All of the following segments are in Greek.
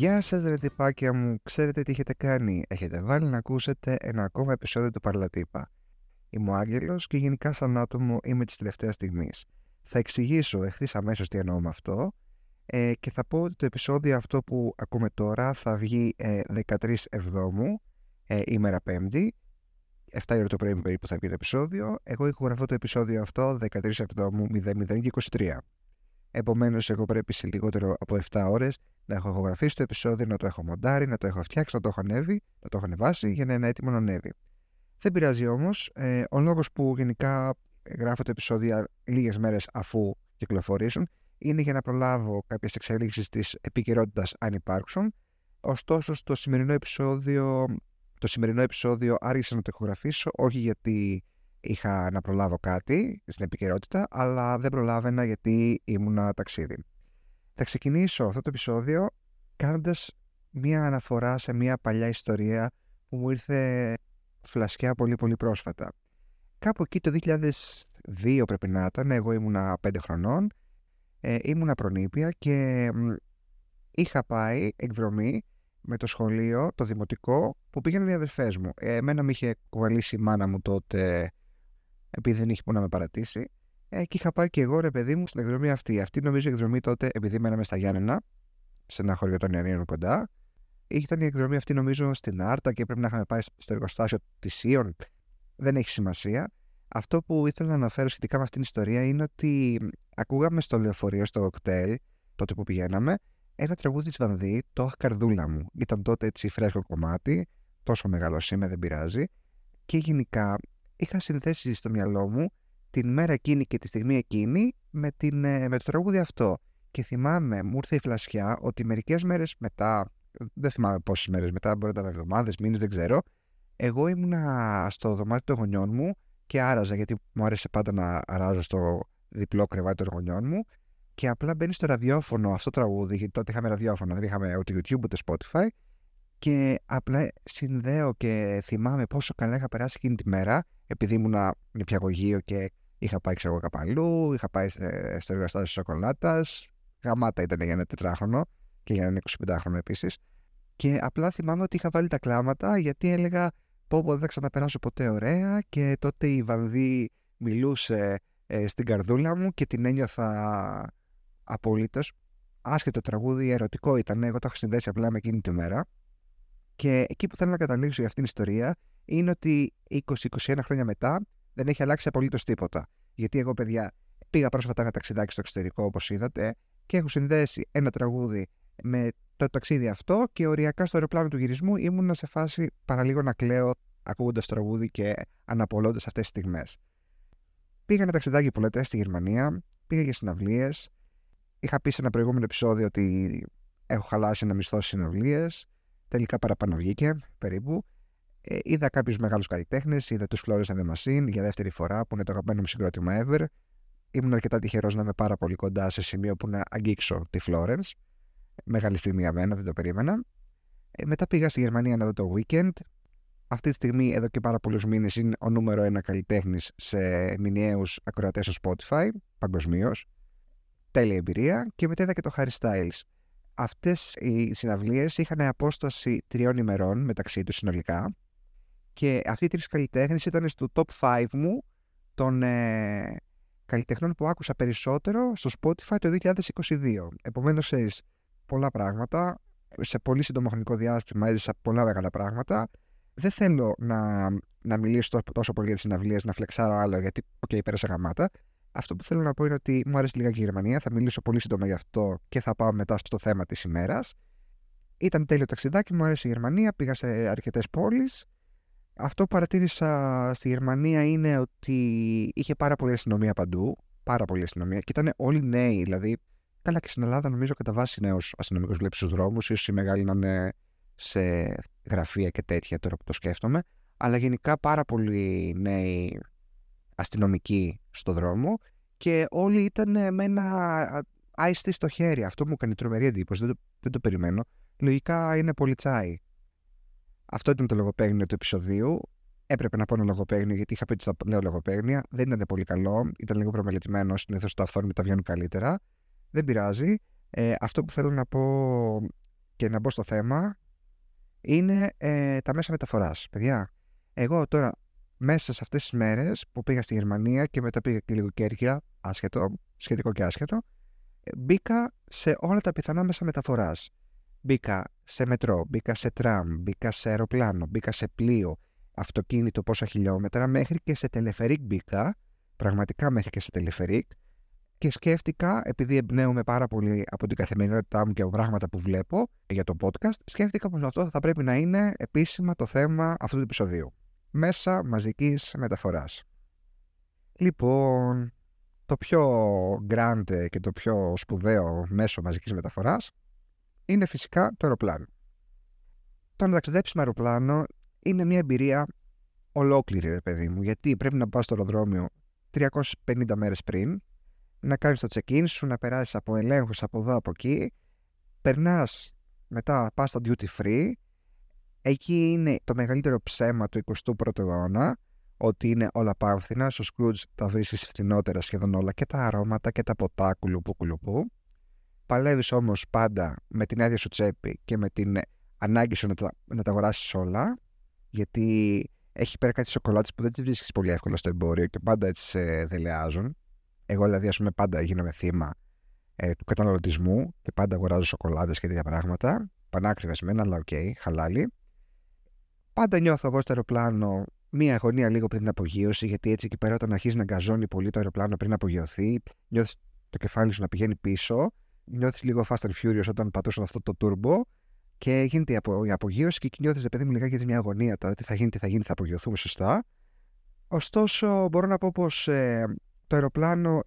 Γεια σας ρε τυπάκια μου, ξέρετε τι έχετε κάνει, έχετε βάλει να ακούσετε ένα ακόμα επεισόδιο του Παρλατύπα. Είμαι ο Άγγελος και γενικά σαν άτομο είμαι της τελευταίας στιγμής. Θα εξηγήσω ευθύ αμέσως τι εννοώ με αυτό ε, και θα πω ότι το επεισόδιο αυτό που ακούμε τώρα θα βγει ε, 13 Εβδόμου, ε, ημέρα Πέμπτη, 7 ώρα το πρωί περίπου θα βγει το επεισόδιο. Εγώ ηχογραφώ το επεισόδιο αυτό 13 Εβδόμου 00 και 23. Επομένως, εγώ πρέπει σε λιγότερο από 7 ώρες να έχω ηχογραφήσει το επεισόδιο, να το έχω μοντάρει, να το έχω φτιάξει, να το έχω ανέβει, να το έχω ανεβάσει για να είναι έτοιμο να ανέβει. Δεν πειράζει όμως. Ε, ο λόγος που γενικά γράφω το επεισόδιο λίγες μέρες αφού κυκλοφορήσουν είναι για να προλάβω κάποιες εξελίξεις της επικαιρότητας αν υπάρξουν. Ωστόσο, στο σημερινό επεισόδιο, το σημερινό επεισόδιο άργησα να το ηχογραφήσω, όχι γιατί είχα να προλάβω κάτι στην επικαιρότητα, αλλά δεν προλάβαινα γιατί ήμουνα ταξίδι. Θα ξεκινήσω αυτό το επεισόδιο κάνοντας μία αναφορά σε μία παλιά ιστορία που μου ήρθε φλασκιά πολύ πολύ πρόσφατα. Κάπου εκεί το 2002 πρέπει να ήταν, εγώ ήμουνα 5 χρονών, ε, ήμουνα προνήπια και είχα πάει εκδρομή με το σχολείο, το δημοτικό, που πήγαιναν οι αδερφές μου. Ε, εμένα με είχε κουβαλήσει η μάνα μου τότε επειδή δεν είχε που να με παρατήσει. Ε, και είχα πάει και εγώ ρε παιδί μου στην εκδρομή αυτή. Αυτή νομίζω η εκδρομή τότε, επειδή μέναμε στα Γιάννενα, σε ένα χωριό των Ιαννίων κοντά. Ήταν η εκδρομή αυτή νομίζω στην Άρτα και πρέπει να είχαμε πάει στο εργοστάσιο της Σίων. Δεν έχει σημασία. Αυτό που ήθελα να αναφέρω σχετικά με αυτήν την ιστορία είναι ότι ακούγαμε στο λεωφορείο, στο οκτέλ, τότε που πηγαίναμε, ένα τραγούδι της Βανδύ, το Αχ Καρδούλα μου. Ήταν τότε έτσι φρέσκο κομμάτι, τόσο μεγάλο είμαι, δεν πειράζει. Και γενικά είχα συνθέσει στο μυαλό μου την μέρα εκείνη και τη στιγμή εκείνη με, την, ε, με το τραγούδι αυτό. Και θυμάμαι, μου ήρθε η φλασιά ότι μερικές μέρες μετά, δεν θυμάμαι πόσες μέρες μετά, μπορεί να ήταν εβδομάδες, μήνες, δεν ξέρω, εγώ ήμουνα στο δωμάτιο των γονιών μου και άραζα, γιατί μου άρεσε πάντα να αράζω στο διπλό κρεβάτι των γονιών μου. Και απλά μπαίνει στο ραδιόφωνο αυτό το τραγούδι, γιατί τότε είχαμε ραδιόφωνο, δεν είχαμε ούτε YouTube ούτε Spotify. Και απλά συνδέω και θυμάμαι πόσο καλά είχα περάσει εκείνη τη μέρα, επειδή ήμουν νηπιαγωγείο και είχα πάει ξέρω κάπου αλλού, είχα πάει στο εργαστάσιο σοκολάτας. Γαμάτα ήταν για ένα τετράχρονο και για ένα 25χρονο επίσης. Και απλά θυμάμαι ότι είχα βάλει τα κλάματα γιατί έλεγα πω πω δεν θα ξαναπεράσω ποτέ ωραία και τότε η Βανδύ μιλούσε ε, στην καρδούλα μου και την ένιωθα απολύτως. Άσχετο τραγούδι, ερωτικό ήταν, εγώ το έχω συνδέσει απλά με εκείνη τη μέρα. Και εκεί που θέλω να καταλήξω για αυτήν την ιστορία είναι ότι 20-21 χρόνια μετά δεν έχει αλλάξει απολύτως τίποτα. Γιατί εγώ, παιδιά, πήγα πρόσφατα ένα ταξιδάκι στο εξωτερικό, όπως είδατε, και έχω συνδέσει ένα τραγούδι με το ταξίδι αυτό και οριακά στο αεροπλάνο του γυρισμού ήμουν σε φάση παραλίγο να κλαίω ακούγοντας το τραγούδι και αναπολώντας αυτές τις στιγμές. Πήγα ένα ταξιδάκι που λέτε στη Γερμανία, πήγα για συναυλίες. Είχα πει σε ένα προηγούμενο επεισόδιο ότι έχω χαλάσει ένα μισθό συναυλίες. Τελικά παραπάνω βγήκε περίπου. Ε, είδα κάποιους μεγάλους καλλιτέχνες, είδα τους Flores and the Machine για δεύτερη φορά, που είναι το αγαπημένο μου συγκρότημα ever. Ήμουν αρκετά τυχερός να είμαι πάρα πολύ κοντά σε σημείο που να αγγίξω τη Florence. Μεγάλη στιγμή για μένα, δεν το περίμενα. Ε, μετά πήγα στη Γερμανία να δω το Weekend. Αυτή τη στιγμή, εδώ και πάρα πολλούς μήνες, είναι ο νούμερο ένα καλλιτέχνης σε μηνιαίους ακροατές στο Spotify παγκοσμίως. Τέλεια εμπειρία. Και μετά είδα και το Harry Styles. Αυτές οι συναυλίες είχαν απόσταση τριών ημερών μεταξύ τους συνολικά. Και αυτοί οι τρει καλλιτέχνε ήταν στο top 5 μου των ε, καλλιτεχνών που άκουσα περισσότερο στο Spotify το 2022. Επομένως, ξέρεις πολλά πράγματα. Σε πολύ σύντομο χρονικό διάστημα έζησα πολλά μεγάλα πράγματα. Δεν θέλω να, να μιλήσω τόσο πολύ για τις συναυλίες, να φλεξάρω άλλο, γιατί, OK, okay, πέρασα γαμάτα. Αυτό που θέλω να πω είναι ότι μου άρεσε λίγα και η Γερμανία. Θα μιλήσω πολύ σύντομα γι' αυτό και θα πάω μετά στο θέμα της ημέρας. Ήταν τέλειο ταξιδάκι, μου άρεσε η Γερμανία. Πήγα σε αρκετές πόλεις αυτό που παρατήρησα στη Γερμανία είναι ότι είχε πάρα πολλή αστυνομία παντού. Πάρα πολλή αστυνομία. Και ήταν όλοι νέοι. Δηλαδή, καλά και στην Ελλάδα νομίζω κατά βάση νέου αστυνομικού βλέπεις στους δρόμους. σω οι μεγάλοι να είναι σε γραφεία και τέτοια τώρα που το σκέφτομαι. Αλλά γενικά πάρα πολλοί νέοι αστυνομικοί στο δρόμο και όλοι ήταν με ένα άιστη στο χέρι. Αυτό μου έκανε τρομερή εντύπωση. Δεν το, δεν το περιμένω. Λογικά είναι τσάι. Αυτό ήταν το λογοπαίγνιο του επεισοδίου. Έπρεπε να πω ένα λογοπαίγνιο γιατί είχα πει ότι θα λέω λογοπαίγνια. Δεν ήταν πολύ καλό. Ήταν λίγο προμελετημένο. Συνήθως το αυθόρμητα βγαίνουν καλύτερα. Δεν πειράζει. Ε, αυτό που θέλω να πω και να μπω στο θέμα είναι ε, τα μέσα μεταφοράς. Παιδιά, εγώ τώρα μέσα σε αυτές τις μέρες που πήγα στη Γερμανία και μετά πήγα και λίγο Κέρκυρα, άσχετο, σχετικό και άσχετο, ε, μπήκα σε όλα τα πιθανά μέσα μεταφοράς. Μπήκα σε μετρό, μπήκα σε τραμ, μπήκα σε αεροπλάνο, μπήκα σε πλοίο, αυτοκίνητο πόσα χιλιόμετρα, μέχρι και σε τελεφερίκ μπήκα, πραγματικά μέχρι και σε τελεφερίκ, και σκέφτηκα, επειδή εμπνέομαι πάρα πολύ από την καθημερινότητά μου και από πράγματα που βλέπω για το podcast, σκέφτηκα πως αυτό θα πρέπει να είναι επίσημα το θέμα αυτού του επεισοδίου. Μέσα μαζικής μεταφοράς. Λοιπόν, το πιο grande και το πιο σπουδαίο μέσο μαζικής μεταφοράς είναι φυσικά το αεροπλάνο. Το να ταξιδέψεις με αεροπλάνο είναι μια εμπειρία ολόκληρη, παιδί μου, γιατί πρέπει να πας στο αεροδρόμιο 350 μέρες πριν, να κάνεις το check-in σου, να περάσεις από ελέγχους από εδώ από εκεί, περνάς μετά πας στο duty free, εκεί είναι το μεγαλύτερο ψέμα του 21ου αιώνα, ότι είναι όλα πάνθυνα, στο Scrooge τα βρίσκεις φθηνότερα σχεδόν όλα και τα αρώματα και τα ποτά κουλουπού κουλουπού. Παλεύεις όμως πάντα με την άδεια σου τσέπη και με την ανάγκη σου να τα, να τα αγοράσεις όλα, γιατί έχει πέρα κάτι σοκολάτες που δεν τις βρίσκεις πολύ εύκολα στο εμπόριο και πάντα έτσι σε δελεάζουν. Εγώ δηλαδή, ας πούμε, πάντα γίνομαι θύμα ε, του καταναλωτισμού και πάντα αγοράζω σοκολάτες και τέτοια πράγματα. Πανάκριβες μεν, αλλά OK, okay, χαλάλι. Πάντα νιώθω εγώ στο αεροπλάνο μία αγωνία λίγο πριν την απογείωση, γιατί έτσι εκεί πέρα όταν αρχίζει να γκαζώνει πολύ το αεροπλάνο πριν απογειωθεί, νιώθεις το κεφάλι σου να πηγαίνει πίσω νιώθεις λίγο fast and furious όταν πατούσαν αυτό το turbo και γίνεται η, απο, η απογείωση και εκεί νιώθεις, παιδί μου, λιγάκι μια αγωνία τώρα. Τι θα γίνει, τι θα γίνει, θα απογειωθούμε σωστά. Ωστόσο, μπορώ να πω πως ε, το αεροπλάνο,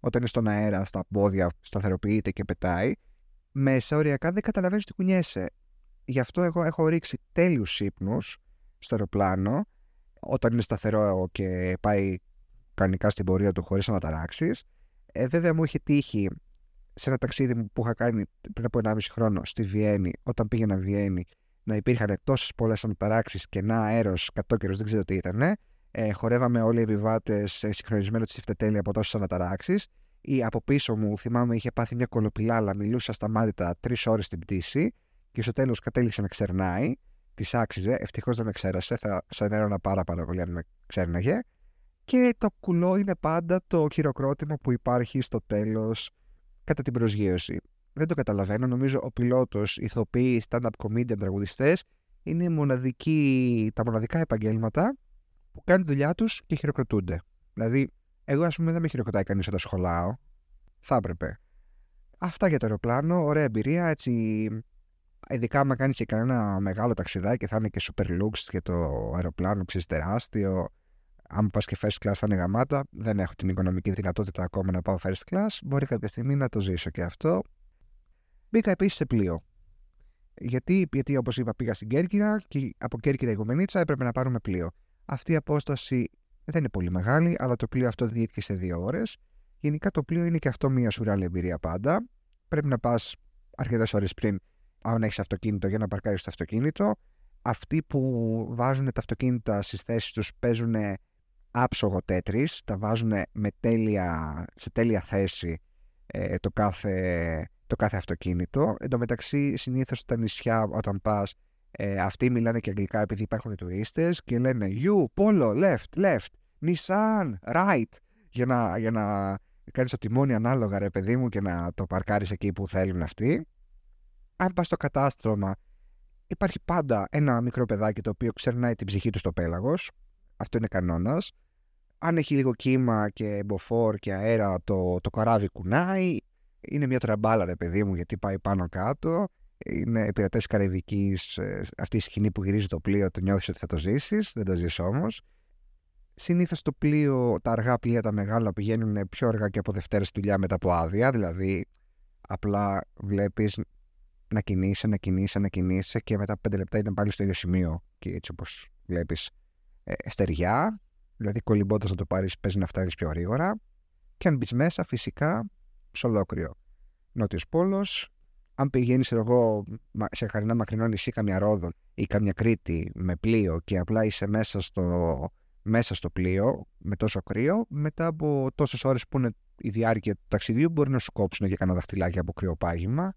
όταν είναι στον αέρα, στα πόδια, σταθεροποιείται και πετάει, μέσα οριακά δεν καταλαβαίνεις τι κουνιέσαι. Γι' αυτό εγώ έχω ρίξει τέλειους ύπνους στο αεροπλάνο, όταν είναι σταθερό και πάει κανονικά στην πορεία του χωρίς αναταράξει. Ε, βέβαια μου είχε τύχει σε ένα ταξίδι μου που είχα κάνει πριν από 1,5 χρόνο στη Βιέννη, όταν πήγαινα Βιέννη, να υπήρχαν τόσες πολλές αναταράξεις και ένα αέρος κατόκαιρο, δεν ξέρω τι ήταν. Ε, χορεύαμε όλοι οι επιβάτες ε, συγχρονισμένο τη ευτετέλεια από τόσες αναταράξεις. Ή από πίσω μου, θυμάμαι, είχε πάθει μια κολοπηλάλα, μιλούσα σταμάτητα τρεις ώρες στην πτήση και στο τέλος κατέληξε να ξερνάει. Της άξιζε, ευτυχώς δεν με ξέρασε, θα σαν έρωνα πάρα, πάρα πολύ αν με ξέρναγε. Και το κουλό είναι πάντα το χειροκρότημα που υπάρχει στο τέλος κατά την προσγείωση. Δεν το καταλαβαίνω. Νομίζω ο πιλότος, ηθοποιοί, stand-up comedian, τραγουδιστές είναι μοναδικοί, τα μοναδικά επαγγέλματα που κάνουν τη δουλειά τους και χειροκροτούνται. Δηλαδή, εγώ ας πούμε δεν με χειροκροτάει κανείς όταν σχολάω. Θα έπρεπε. Αυτά για το αεροπλάνο. Ωραία εμπειρία. Έτσι, ειδικά άμα κάνεις και κανένα μεγάλο ταξιδάκι και θα είναι και super looks και το αεροπλάνο ξέρεις τεράστιο αν πας και first class θα είναι γαμάτα. Δεν έχω την οικονομική δυνατότητα ακόμα να πάω first class. Μπορεί κάποια στιγμή να το ζήσω και αυτό. Μπήκα επίσης σε πλοίο. Γιατί, γιατί όπως είπα, πήγα στην Κέρκυρα και από Κέρκυρα η Γουμενίτσα έπρεπε να πάρουμε πλοίο. Αυτή η απόσταση δεν είναι πολύ μεγάλη, αλλά το πλοίο αυτό διήρκει σε δύο ώρες. Γενικά το πλοίο είναι και αυτό μια σουράλη εμπειρία πάντα. Πρέπει να πας αρκετές ώρες πριν, αν έχεις αυτοκίνητο, για να παρκάρεις το αυτοκίνητο. Αυτοί που βάζουν τα αυτοκίνητα στις θέσεις τους παίζουν άψογο τέτρις, τα βάζουν με τέλεια, σε τέλεια θέση ε, το, κάθε, το κάθε αυτοκίνητο. Εν τω μεταξύ συνήθως στα νησιά όταν πας ε, αυτοί μιλάνε και αγγλικά επειδή υπάρχουν τουρίστες και λένε you, polo, left, left, Nissan, right για να, για να κάνεις το τιμόνι ανάλογα ρε παιδί μου και να το παρκάρεις εκεί που θέλουν αυτοί. Αν πας στο κατάστρωμα υπάρχει πάντα ένα μικρό παιδάκι το οποίο ξερνάει την ψυχή του στο πέλαγος αυτό είναι κανόνας. Αν έχει λίγο κύμα και μποφόρ και αέρα, το, το καράβι κουνάει. Είναι μια τραμπάλα, ρε παιδί μου, γιατί πάει πάνω κάτω. Είναι πειρατέ Καραϊβικής. Ε, αυτή η σκηνή που γυρίζει το πλοίο, το νιώθεις ότι θα το ζήσεις. Δεν το ζεις όμως. Συνήθως το πλοίο, τα αργά πλοία, τα μεγάλα πηγαίνουν πιο αργά και από Δευτέρα δουλειά μετά από άδεια. Δηλαδή, απλά βλέπεις να κινείσαι, να κινείσαι, να κινείσαι και μετά πέντε λεπτά είναι πάλι στο ίδιο σημείο. Και έτσι όπως βλέπεις ε, στεριά, δηλαδή κολυμπώντας να το πάρεις, παίζει να φτάσεις πιο γρήγορα. Και αν μπεις μέσα, φυσικά σε ολόκληρο. Νότιος Πόλος, αν πηγαίνεις εγώ σε χαρινά μακρινό νησί, καμιά Ρόδο ή καμιά Κρήτη με πλοίο και απλά είσαι μέσα στο, μέσα στο πλοίο με τόσο κρύο, μετά από τόσες ώρες που είναι η διάρκεια του ταξιδιού, μπορεί να σου κόψουν και κανένα δαχτυλάκι από κρυοπάγημα.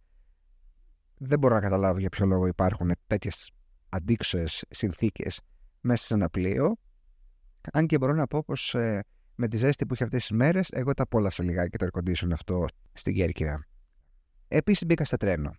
δεν μπορώ να καταλάβω για ποιο λόγο υπάρχουν τέτοιες αντίξωες συνθήκες μέσα σε ένα πλοίο. Αν και μπορώ να πω πως ε, με τη ζέστη που είχε αυτές τις μέρες, εγώ τα απόλαυσα λιγάκι το air condition αυτό στην Κέρκυρα. Επίσης μπήκα στο τρένο.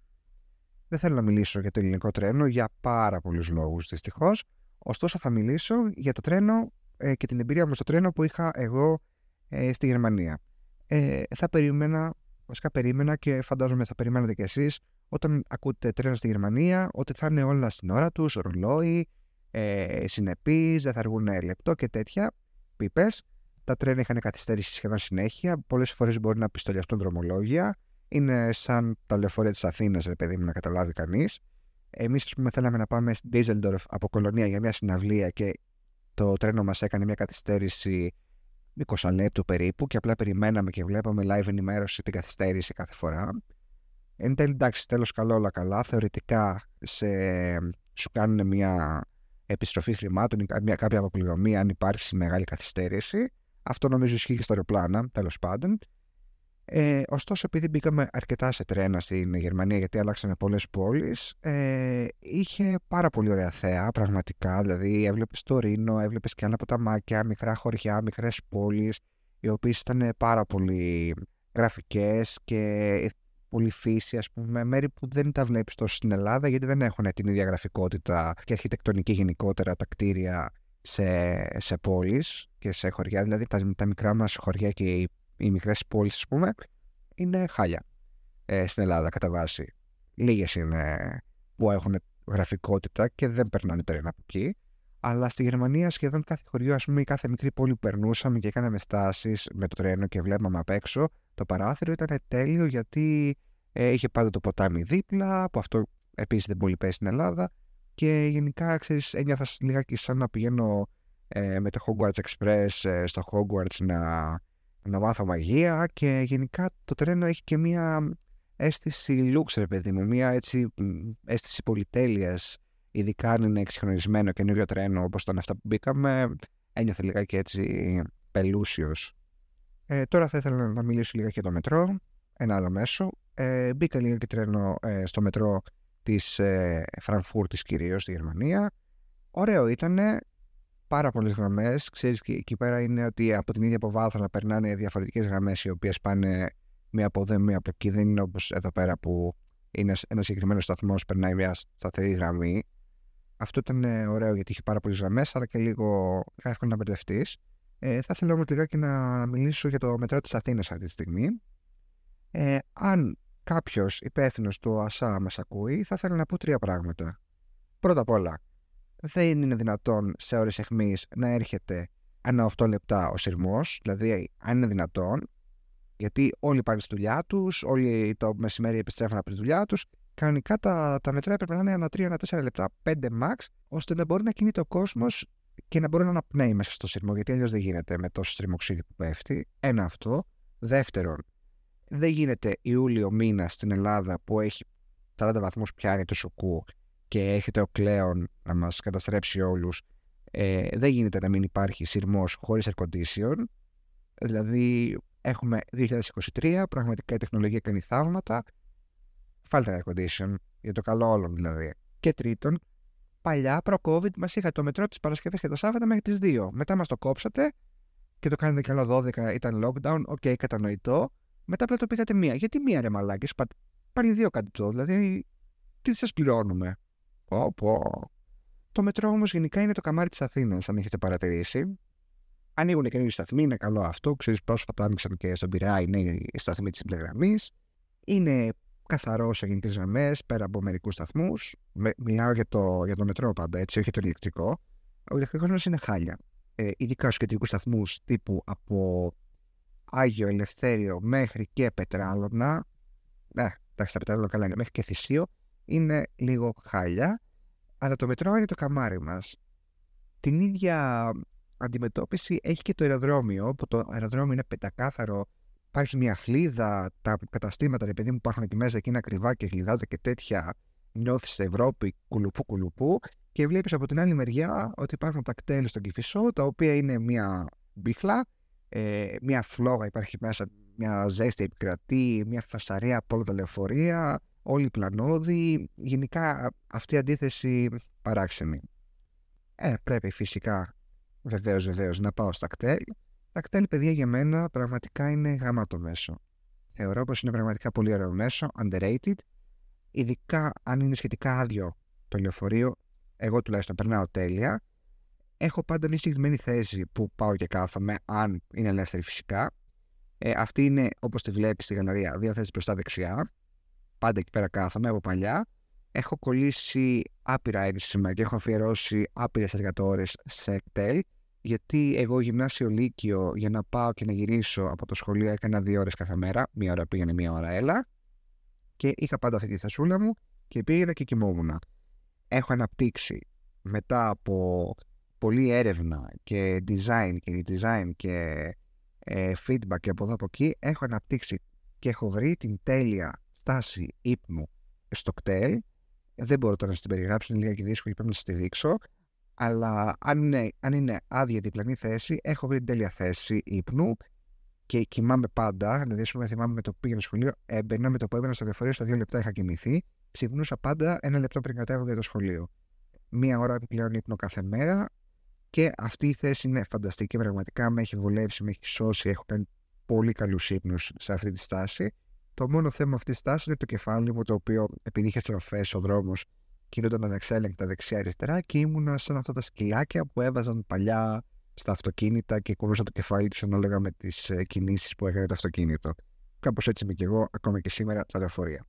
Δεν θέλω να μιλήσω για το ελληνικό τρένο για πάρα πολλούς λόγους δυστυχώς. Ωστόσο, θα μιλήσω για το τρένο ε, και την εμπειρία μου στο τρένο που είχα εγώ ε, στη Γερμανία. Ε, θα περίμενα, βασικά περίμενα και φαντάζομαι θα περιμένετε κι εσείς όταν ακούτε τρένα στη Γερμανία ότι θα είναι όλα στην ώρα τους, ρολόι, ε, συνεπείς, δεν θα αργούν λεπτό και τέτοια πίπε. Τα τρένα είχαν καθυστέρηση σχεδόν συνέχεια. Πολλές φορές μπορεί να πιστολιαστούν δρομολόγια. Είναι σαν τα λεωφορεία της Αθήνας, ρε παιδί μου, να καταλάβει κανείς. Εμείς, ας πούμε, θέλαμε να πάμε στην Ντίζελντορφ από κολονία για μια συναυλία και το τρένο μας έκανε μια καθυστέρηση 20 λεπτού περίπου και απλά περιμέναμε και βλέπαμε live ενημέρωση την καθυστέρηση κάθε φορά. Εν τέλει, εντάξει, τέλος καλό, όλα καλά. Θεωρητικά σε, σου κάνουν μια επιστροφή χρημάτων ή μια, κάποια αποπληρωμή αν υπάρξει μεγάλη καθυστέρηση. Αυτό νομίζω ισχύει και στα αεροπλάνα, τέλος πάντων. Ε, ωστόσο, επειδή μπήκαμε αρκετά σε τρένα στην Γερμανία, γιατί αλλάξαμε πολλές πόλεις, ε, είχε πάρα πολύ ωραία θέα, πραγματικά. Δηλαδή, έβλεπες το Ρήνο, έβλεπες και άλλα ποταμάκια, μικρά χωριά, μικρές πόλεις, οι οποίες ήταν πάρα πολύ γραφικές και πολύ φύση, ας πούμε, μέρη που δεν τα βλέπεις τόσο στην Ελλάδα, γιατί δεν έχουν την ίδια γραφικότητα και αρχιτεκτονική γενικότερα τα κτίρια σε, σε πόλεις και σε χωριά. Δηλαδή, τα, τα μικρά μας χωριά και οι οι μικρές πόλεις, ας πούμε, είναι χάλια ε, στην Ελλάδα κατά βάση. Λίγες είναι που έχουν γραφικότητα και δεν περνάνε τρένα από εκεί. Αλλά στη Γερμανία σχεδόν κάθε χωριό, ας πούμε, η κάθε μικρή πόλη που περνούσαμε και κάναμε στάσεις με το τρένο και βλέπαμε απ' έξω, το παράθυρο ήταν τέλειο γιατί ε, είχε πάντα το ποτάμι δίπλα, που αυτό επίσης δεν πολύ πέσει στην Ελλάδα. Και γενικά, ξέρεις, ένιωθα λιγάκι σαν να πηγαίνω ε, με το Hogwarts Express ε, στο Hogwarts να να μάθω μαγεία και γενικά το τρένο έχει και μία αίσθηση λούξ, ρε παιδί μου, μία έτσι αίσθηση πολυτέλειας, ειδικά αν είναι εξυγχρονισμένο καινούριο τρένο όπως ήταν αυτά που μπήκαμε, ένιωθε λιγάκι έτσι πελούσιος. Ε, τώρα θα ήθελα να μιλήσω λίγα για το μετρό, ένα άλλο μέσο. Ε, μπήκα λίγο και τρένο ε, στο μετρό της ε, Φραγκφούρτης κυρίως στη Γερμανία. Ωραίο ήταν, πάρα πολλές γραμμές. Ξέρεις και εκεί πέρα είναι ότι από την ίδια να περνάνε διαφορετικές γραμμές οι οποίες πάνε μία από εδώ, μία από εκεί. Δεν είναι όπως εδώ πέρα που είναι ένας συγκεκριμένος σταθμός, περνάει μια σταθερή γραμμή. Αυτό ήταν ε, ωραίο γιατί είχε πάρα πολλές γραμμές, αλλά και λίγο εύκολο να μπερδευτείς. Ε, θα ήθελα όμως λιγάκι να μιλήσω για το μετρό της Αθήνας αυτή τη στιγμή. Ε, αν κάποιος υπεύθυνος του ΑΣΑ μας ακούει, θα ήθελα να πω τρία πράγματα. Πρώτα απ' όλα, δεν είναι δυνατόν σε ώρες αιχμής να έρχεται ένα 8 λεπτά ο σειρμός, δηλαδή αν είναι δυνατόν, γιατί όλοι πάνε στη δουλειά τους, όλοι το μεσημέρι επιστρέφουν από τη δουλειά τους. Κανονικά τα, τα μετρά έπρεπε να είναι ένα 3-4 λεπτά, 5 max, ώστε να μπορεί να κινείται ο κόσμος και να μπορεί να αναπνέει μέσα στο σειρμό, γιατί αλλιώς δεν γίνεται με τόσο στριμοξίδι που πέφτει. Ένα αυτό. Δεύτερον, δεν γίνεται Ιούλιο μήνα στην Ελλάδα που έχει 40 βαθμούς πιάνει το σοκού και έχετε ο Κλέον να μας καταστρέψει όλους, ε, δεν γίνεται να μην υπάρχει συρμός χωρίς air condition. Δηλαδή έχουμε 2023, πραγματικά η τεχνολογία κάνει θαύματα. Βάλτε air condition, για το καλό όλων δηλαδή. Και τρίτον, παλιά προ COVID μας είχατε το μετρό τις Παρασκευές και τα Σάββατα μέχρι τις 2. Μετά μας το κόψατε και το κάνετε και άλλο 12 ήταν lockdown, OK, okay, κατανοητό. Μετά απλά το πήγατε μία. Γιατί μία ρε μαλάκες, πάλι δύο κάτι το, δηλαδή τι σας πληρώνουμε; Πω, πω. Το μετρό όμως γενικά είναι το καμάρι της Αθήνας, αν έχετε παρατηρήσει. Ανοίγουν καινούργιοι σταθμοί, είναι καλό αυτό. Ξέρεις, πρόσφατα άνοιξαν και στον Πειραιά οι νέοι σταθμοί της μπλε γραμμή. Είναι καθαρό σε γενικές γραμμές, πέρα από μερικούς σταθμούς. Μιλάω για το, για το μετρό πάντα, έτσι, όχι το ηλεκτρικό. Ο ηλεκτρικός μας είναι χάλια. Ε, ειδικά στους κεντρικούς σταθμούς τύπου από Άγιο Ελευθέριο μέχρι και Πετράλωνα. Ναι, εντάξει, τα Πετράλωνα καλά είναι, μέχρι και Θησίο είναι λίγο χάλια, αλλά το μετρό είναι το καμάρι μας. Την ίδια αντιμετώπιση έχει και το αεροδρόμιο, όπου το αεροδρόμιο είναι πεντακάθαρο, υπάρχει μια χλίδα, τα καταστήματα, επειδή μου υπάρχουν εκεί μέσα, εκεί είναι ακριβά και χλιδάζα και τέτοια, νιώθεις στην Ευρώπη κουλουπού κουλουπού και βλέπεις από την άλλη μεριά ότι υπάρχουν τα κτέλ στον Κηφισό, τα οποία είναι μια μπίχλα, ε, μια φλόγα υπάρχει μέσα, μια ζέστη επικρατεί, μια φασαρία από όλα τα λεωφορεία, όλοι πλανόδι, γενικά αυτή η αντίθεση παράξενη. Ε, πρέπει φυσικά, βεβαίως βεβαίως, να πάω στα κτέλ. Τα κτέλ, παιδιά, για μένα πραγματικά είναι γάμα το μέσο. Θεωρώ πως είναι πραγματικά πολύ ωραίο μέσο, underrated. Ειδικά αν είναι σχετικά άδειο το λεωφορείο, εγώ τουλάχιστον περνάω τέλεια. Έχω πάντα μια συγκεκριμένη θέση που πάω και κάθομαι, αν είναι ελεύθερη φυσικά. Ε, αυτή είναι, όπως τη βλέπεις στη γαλαρία, δύο θέσεις μπροστά δεξιά. Πάντα εκεί πέρα κάθομαι από παλιά. Έχω κολλήσει άπειρα ένσημα και έχω αφιερώσει άπειρες εργατόρες σε εκτέλ. Γιατί εγώ γυμνάσιο Λύκειο για να πάω και να γυρίσω από το σχολείο έκανα δύο ώρες κάθε μέρα. Μία ώρα πήγαινε, μία ώρα έλα. Και είχα πάντα αυτή τη θεσούλα μου και πήγαινα και κοιμόμουν. Έχω αναπτύξει μετά από πολλή έρευνα και design και design και ε, feedback και από εδώ από εκεί έχω αναπτύξει και έχω βρει την τέλεια στάση ύπνου στο κτέλ. Δεν μπορώ τώρα να την περιγράψω, είναι λίγα και δύσκολη, πρέπει να σας τη δείξω. Αλλά αν είναι, αν είναι άδεια διπλανή θέση, έχω βρει την τέλεια θέση ύπνου και κοιμάμαι πάντα. Να δείξουμε, θυμάμαι με το που πήγαινα στο σχολείο, έμπαινα με το που έμπαινα στο λεωφορείο, στα δύο λεπτά είχα κοιμηθεί. Ξυπνούσα πάντα ένα λεπτό πριν κατέβω για το σχολείο. Μία ώρα επιπλέον ύπνο κάθε μέρα. Και αυτή η θέση είναι φανταστική. Πραγματικά με έχει βολέψει, με έχει σώσει. Έχω κάνει πολύ καλούς ύπνους σε αυτή τη στάση. Το μόνο θέμα αυτής της στάσης είναι το κεφάλι μου, το οποίο επειδή είχε στροφές ο δρόμος, κινούνταν ανεξέλεγκτα δεξιά-αριστερά και ήμουνα σαν αυτά τα σκυλάκια που έβαζαν παλιά στα αυτοκίνητα και κουβούσαν το κεφάλι τους ανάλογα με τις ε, κινήσεις που έκανε το αυτοκίνητο. Κάπως έτσι είμαι και εγώ, ακόμα και σήμερα, τα λεωφορεία.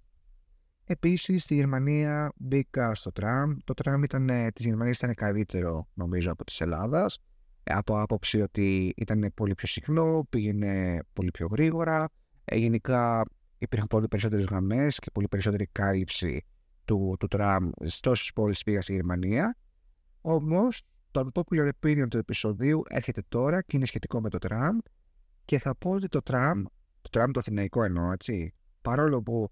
Επίσης, στη Γερμανία μπήκα στο τραμ. Το τραμ ήταν, ε, της Γερμανίας ήταν καλύτερο, νομίζω, από της Ελλάδας. Ε, από άποψη ότι ήταν πολύ πιο συχνό, πήγαινε πολύ πιο γρήγορα. Ε, γενικά υπήρχαν πολύ περισσότερες γραμμές και πολύ περισσότερη κάλυψη του, του τραμ σε όσε πόλεις πήγα στη Γερμανία. Όμως, το unpopular opinion του επεισοδίου έρχεται τώρα και είναι σχετικό με το τραμ. Και θα πω ότι το τραμ, το τραμ το αθηναϊκό εννοώ, έτσι, παρόλο που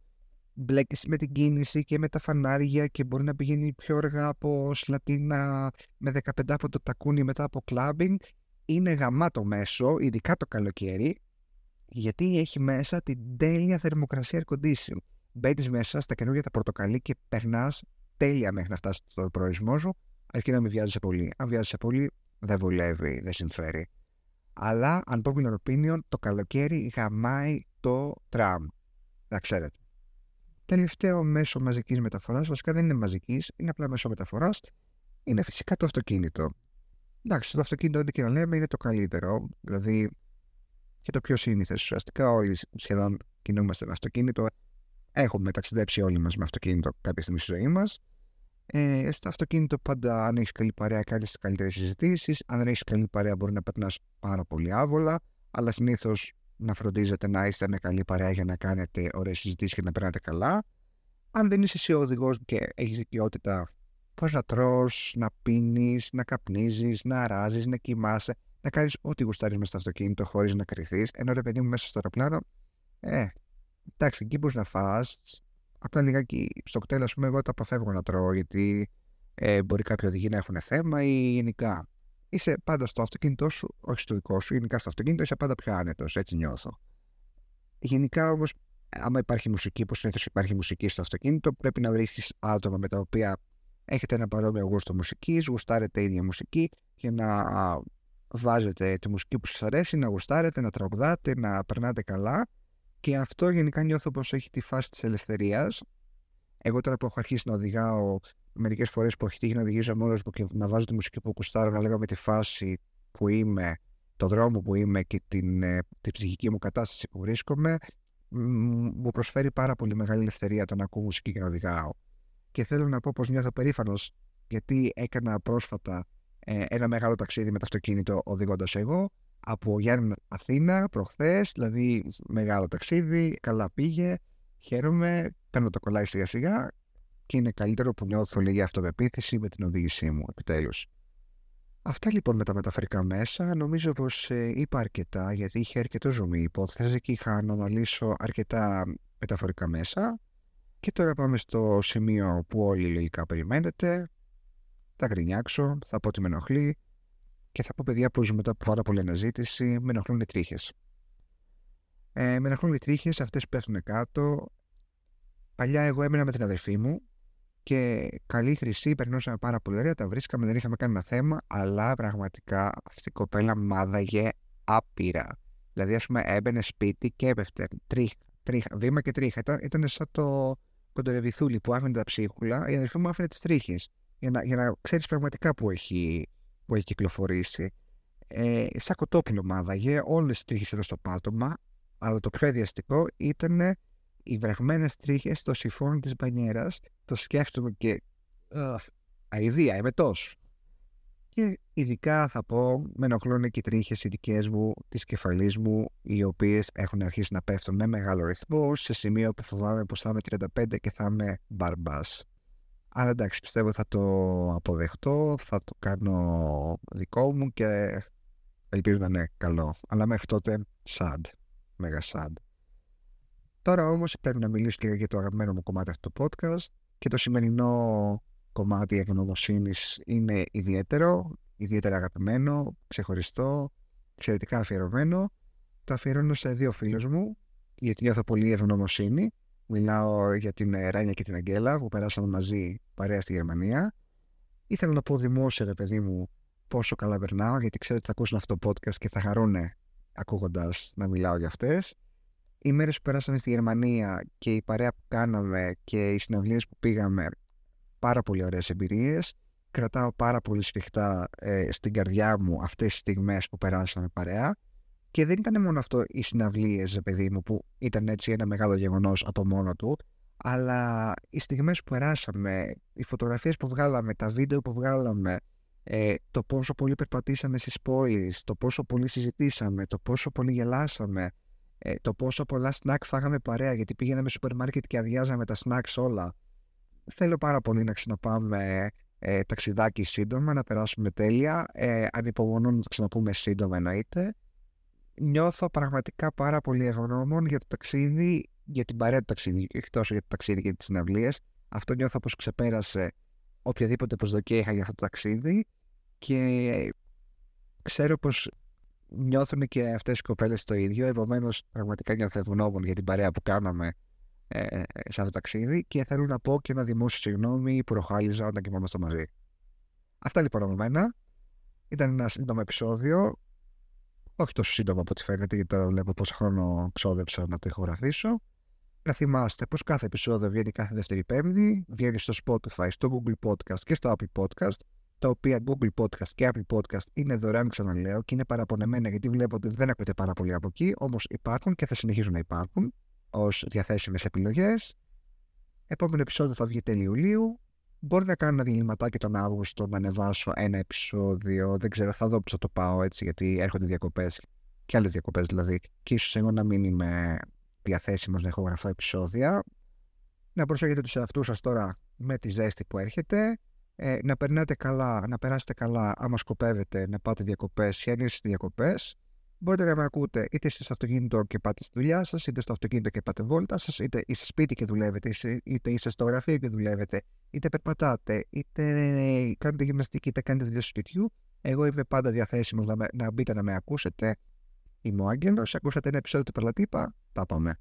μπλέκεσαι με την κίνηση και με τα φανάρια και μπορεί να πηγαίνει πιο αργά από Σλατίνα με 15 από το τακούνι μετά από κλάμπινγκ. Είναι γαμάτο μέσο, ειδικά το καλοκαίρι, γιατί έχει μέσα την τέλεια θερμοκρασία air condition. Μπαίνεις μέσα στα καινούργια τα πορτοκαλί και περνάς τέλεια μέχρι να φτάσεις στο προορισμό σου, αρκεί να μην βιάζεσαι πολύ. Αν βιάζεσαι πολύ, δεν βολεύει, δεν συμφέρει. Αλλά, αν πω opinion, το καλοκαίρι γαμάει το τραμ. Να ξέρετε τελευταίο μέσο μαζικής μεταφοράς, βασικά δεν είναι μαζικής, είναι απλά μέσο μεταφοράς, είναι φυσικά το αυτοκίνητο. Εντάξει, το αυτοκίνητο, ό,τι και να λέμε, είναι το καλύτερο. Δηλαδή, και το πιο σύνηθες. Ουσιαστικά, όλοι σχεδόν κινούμαστε με αυτοκίνητο. Έχουμε ταξιδέψει όλοι μας με αυτοκίνητο κάποια στιγμή στη ζωή μας. Ε, στο αυτοκίνητο, πάντα, αν έχεις καλή παρέα, κάνεις τις καλύτερες συζητήσεις. Αν δεν έχεις καλή παρέα, μπορεί να περνάς πάρα πολύ άβολα. Αλλά συνήθως να φροντίζετε να είστε με καλή παρέα για να κάνετε ωραίες συζητήσεις και να περνάτε καλά. Αν δεν είσαι εσύ ο οδηγός και έχεις δικαιότητα πώς να τρως, να πίνεις, να καπνίζεις, να αράζεις, να κοιμάσαι, να κάνεις ό,τι γουστάρεις μέσα στο αυτοκίνητο χωρίς να κρυθείς, ενώ ρε παιδί μου μέσα στο αεροπλάνο, ε, εντάξει, εκεί μπορείς να φας, απλά λιγάκι στο κτέλ, ας πούμε, εγώ το αποφεύγω να τρώω, γιατί ε, μπορεί κάποιοι οδηγοί να έχουν θέμα ή γενικά είσαι πάντα στο αυτοκίνητό σου, όχι στο δικό σου, γενικά στο αυτοκίνητο είσαι πάντα πιο άνετος, έτσι νιώθω. Γενικά όμως, άμα υπάρχει μουσική, που συνήθως υπάρχει μουσική στο αυτοκίνητο, πρέπει να βρει άτομα με τα οποία έχετε ένα παρόμοιο γούστο μουσικής, γουστάρετε ίδια μουσική για να βάζετε τη μουσική που σας αρέσει, να γουστάρετε, να τραγουδάτε, να περνάτε καλά. Και αυτό γενικά νιώθω πως έχει τη φάση της ελευθερίας. Εγώ τώρα που έχω αρχίσει να οδηγάω μερικές φορές που έχει τύχει να οδηγήσω μόνος μου και να βάζω τη μουσική που κουστάρω, να λέγω με τη φάση που είμαι, το δρόμο που είμαι και την, ε, την ψυχική μου κατάσταση που βρίσκομαι, μου προσφέρει πάρα πολύ μεγάλη ελευθερία το να ακούω μουσική και να οδηγάω. Και θέλω να πω πως νιώθω περήφανος γιατί έκανα πρόσφατα ε, ένα μεγάλο ταξίδι με το αυτοκίνητο οδηγώντας εγώ από Γιάννη Αθήνα προχθές, δηλαδή μεγάλο ταξίδι, καλά πήγε, χαίρομαι, παίρνω το κολλάι σιγά σιγά και είναι καλύτερο που νιώθω λίγη αυτοπεποίθηση με την οδήγησή μου, επιτέλους. Αυτά λοιπόν με τα μεταφορικά μέσα. Νομίζω πως ε, είπα αρκετά γιατί είχε αρκετό ζουμί η υπόθεση και είχα να αναλύσω αρκετά μεταφορικά μέσα. Και τώρα πάμε στο σημείο που όλοι λογικά περιμένετε. Θα γκρινιάξω, θα πω ότι με ενοχλεί και θα πω παιδιά που ζουν μετά από πάρα πολλή αναζήτηση, με ενοχλούν οι τρίχες. Ε, με ενοχλούν οι τρίχες, αυτές που πέφτουν κάτω, παλιά εγώ έμενα με την αδερφή μου και καλή χρυσή, περνούσαμε πάρα πολύ ωραία, τα βρίσκαμε, δεν είχαμε κανένα θέμα, αλλά πραγματικά αυτή η κοπέλα μάδαγε άπειρα. Δηλαδή, ας πούμε, έμπαινε σπίτι και έπεφτε. Τρίχα, τρίχα, βήμα και τρίχα. Ήταν, ήταν σαν το κοντορεβιθούλι που άφηνε τα ψίχουλα, η αδερφή μου άφηνε τις τρίχες. Για να, για να ξέρεις πραγματικά που έχει, που έχει κυκλοφορήσει. Ε, σαν κοτόπουλο μάδαγε, όλες τις τρίχες εδώ στο πάτωμα, αλλά το πιο ιδιαστικό ήταν οι βρεγμένε τρίχες στο σιφόν της μπανιέρας. Το σκέφτομαι και. Uh, αηδία, είμαι τόσο. Και ειδικά θα πω, με ενοχλούν και οι τρίχες οι δικέ μου, της κεφαλής μου, οι οποίες έχουν αρχίσει να πέφτουν με μεγάλο ρυθμό, σε σημείο που φοβάμαι πως θα είμαι 35 και θα είμαι μπαρμπάς. Αλλά εντάξει, πιστεύω θα το αποδεχτώ, θα το κάνω δικό μου και ελπίζω να είναι καλό. Αλλά μέχρι τότε, sad. Μέγα sad. Τώρα όμως πρέπει να μιλήσω και για το αγαπημένο μου κομμάτι αυτό το podcast και το σημερινό κομμάτι ευγνωμοσύνης είναι ιδιαίτερο, ιδιαίτερα αγαπημένο, ξεχωριστό, εξαιρετικά αφιερωμένο. Το αφιερώνω σε δύο φίλους μου, γιατί νιώθω πολύ ευγνωμοσύνη. Μιλάω για την Ράνια και την Αγγέλα που περάσαμε μαζί παρέα στη Γερμανία. Ήθελα να πω δημόσια, ρε παιδί μου, πόσο καλά περνάω, γιατί ξέρω ότι θα ακούσουν αυτό το podcast και θα χαρούν ακούγοντας να μιλάω για αυτές. Οι μέρες που περάσαμε στη Γερμανία και η παρέα που κάναμε και οι συναυλίες που πήγαμε πάρα πολύ ωραίες εμπειρίες. Κρατάω πάρα πολύ σφιχτά ε, στην καρδιά μου αυτές τις στιγμές που περάσαμε παρέα. Και δεν ήταν μόνο αυτό οι συναυλίες, παιδί μου, που ήταν έτσι ένα μεγάλο γεγονός από μόνο του, αλλά οι στιγμές που περάσαμε, οι φωτογραφίες που βγάλαμε, τα βίντεο που βγάλαμε, ε, το πόσο πολύ περπατήσαμε στις πόλεις, το πόσο πολύ συζητήσαμε, το πόσο πολύ γελάσαμε, ε, το πόσο πολλά σνακ φάγαμε παρέα, γιατί πήγαιναμε στο σούπερ μάρκετ και αδειάζαμε τα σνακ όλα θέλω πάρα πολύ να ξαναπάμε ε, ταξιδάκι σύντομα, να περάσουμε τέλεια. Ε, ανυπομονώ να το ξαναπούμε σύντομα εννοείται. Νιώθω πραγματικά πάρα πολύ ευγνώμων για το ταξίδι, για την παρέα του ταξίδι, όχι τόσο για το ταξίδι και για τις συναυλίες. Αυτό νιώθω πως ξεπέρασε οποιαδήποτε προσδοκία είχα για αυτό το ταξίδι και ξέρω πως νιώθουν και αυτές οι κοπέλες το ίδιο. Επομένως, πραγματικά νιώθω ευγνώμων για την παρέα που κάναμε ε, σε αυτό το ταξίδι και θέλω να πω και ένα δημόσιο συγγνώμη που ροχάλιζα όταν κοιμόμαστε μαζί. Αυτά λοιπόν από μένα. Ήταν ένα σύντομο επεισόδιο. Όχι τόσο σύντομο από ό,τι φαίνεται, γιατί τώρα βλέπω πόσο χρόνο ξόδεψα να το ηχογραφήσω. Να θυμάστε πως κάθε επεισόδιο βγαίνει κάθε δεύτερη Πέμπτη. Βγαίνει στο Spotify, στο Google Podcast και στο Apple Podcast. Τα οποία Google Podcast και Apple Podcast είναι δωρεάν, ξαναλέω, και είναι παραπονεμένα γιατί βλέπω ότι δεν ακούτε πάρα πολύ από εκεί. Όμως υπάρχουν και θα συνεχίζουν να υπάρχουν ως διαθέσιμες επιλογές. Επόμενο επεισόδιο θα βγει τέλη Ιουλίου. Μπορεί να κάνω ένα διαλυματάκι τον Αύγουστο να ανεβάσω ένα επεισόδιο. Δεν ξέρω, θα δω πώς θα το πάω έτσι, γιατί έρχονται διακοπές και άλλες διακοπές δηλαδή. Και ίσως εγώ να μην είμαι διαθέσιμος να έχω γραφώ επεισόδια. Να προσέχετε τους εαυτούς σας τώρα με τη ζέστη που έρχεται. Ε, να περνάτε καλά, να περάσετε καλά άμα σκοπεύετε να πάτε διακοπές ή αν είστε διακοπές. Μπορείτε να με ακούτε είτε στο αυτοκίνητο και πάτε στη δουλειά σας, είτε στο αυτοκίνητο και πάτε βόλτα σας, είτε είστε σπίτι και δουλεύετε, είτε είστε στο γραφείο και δουλεύετε, είτε περπατάτε, είτε κάνετε γυμναστική, είτε κάνετε δουλειά στο σπιτιού. Εγώ είμαι πάντα διαθέσιμος να, να μπείτε να με ακούσετε. Είμαι ο Άγγελος. Ακούσατε ένα επεισόδιο του Περλατύπα. Τα πάμε.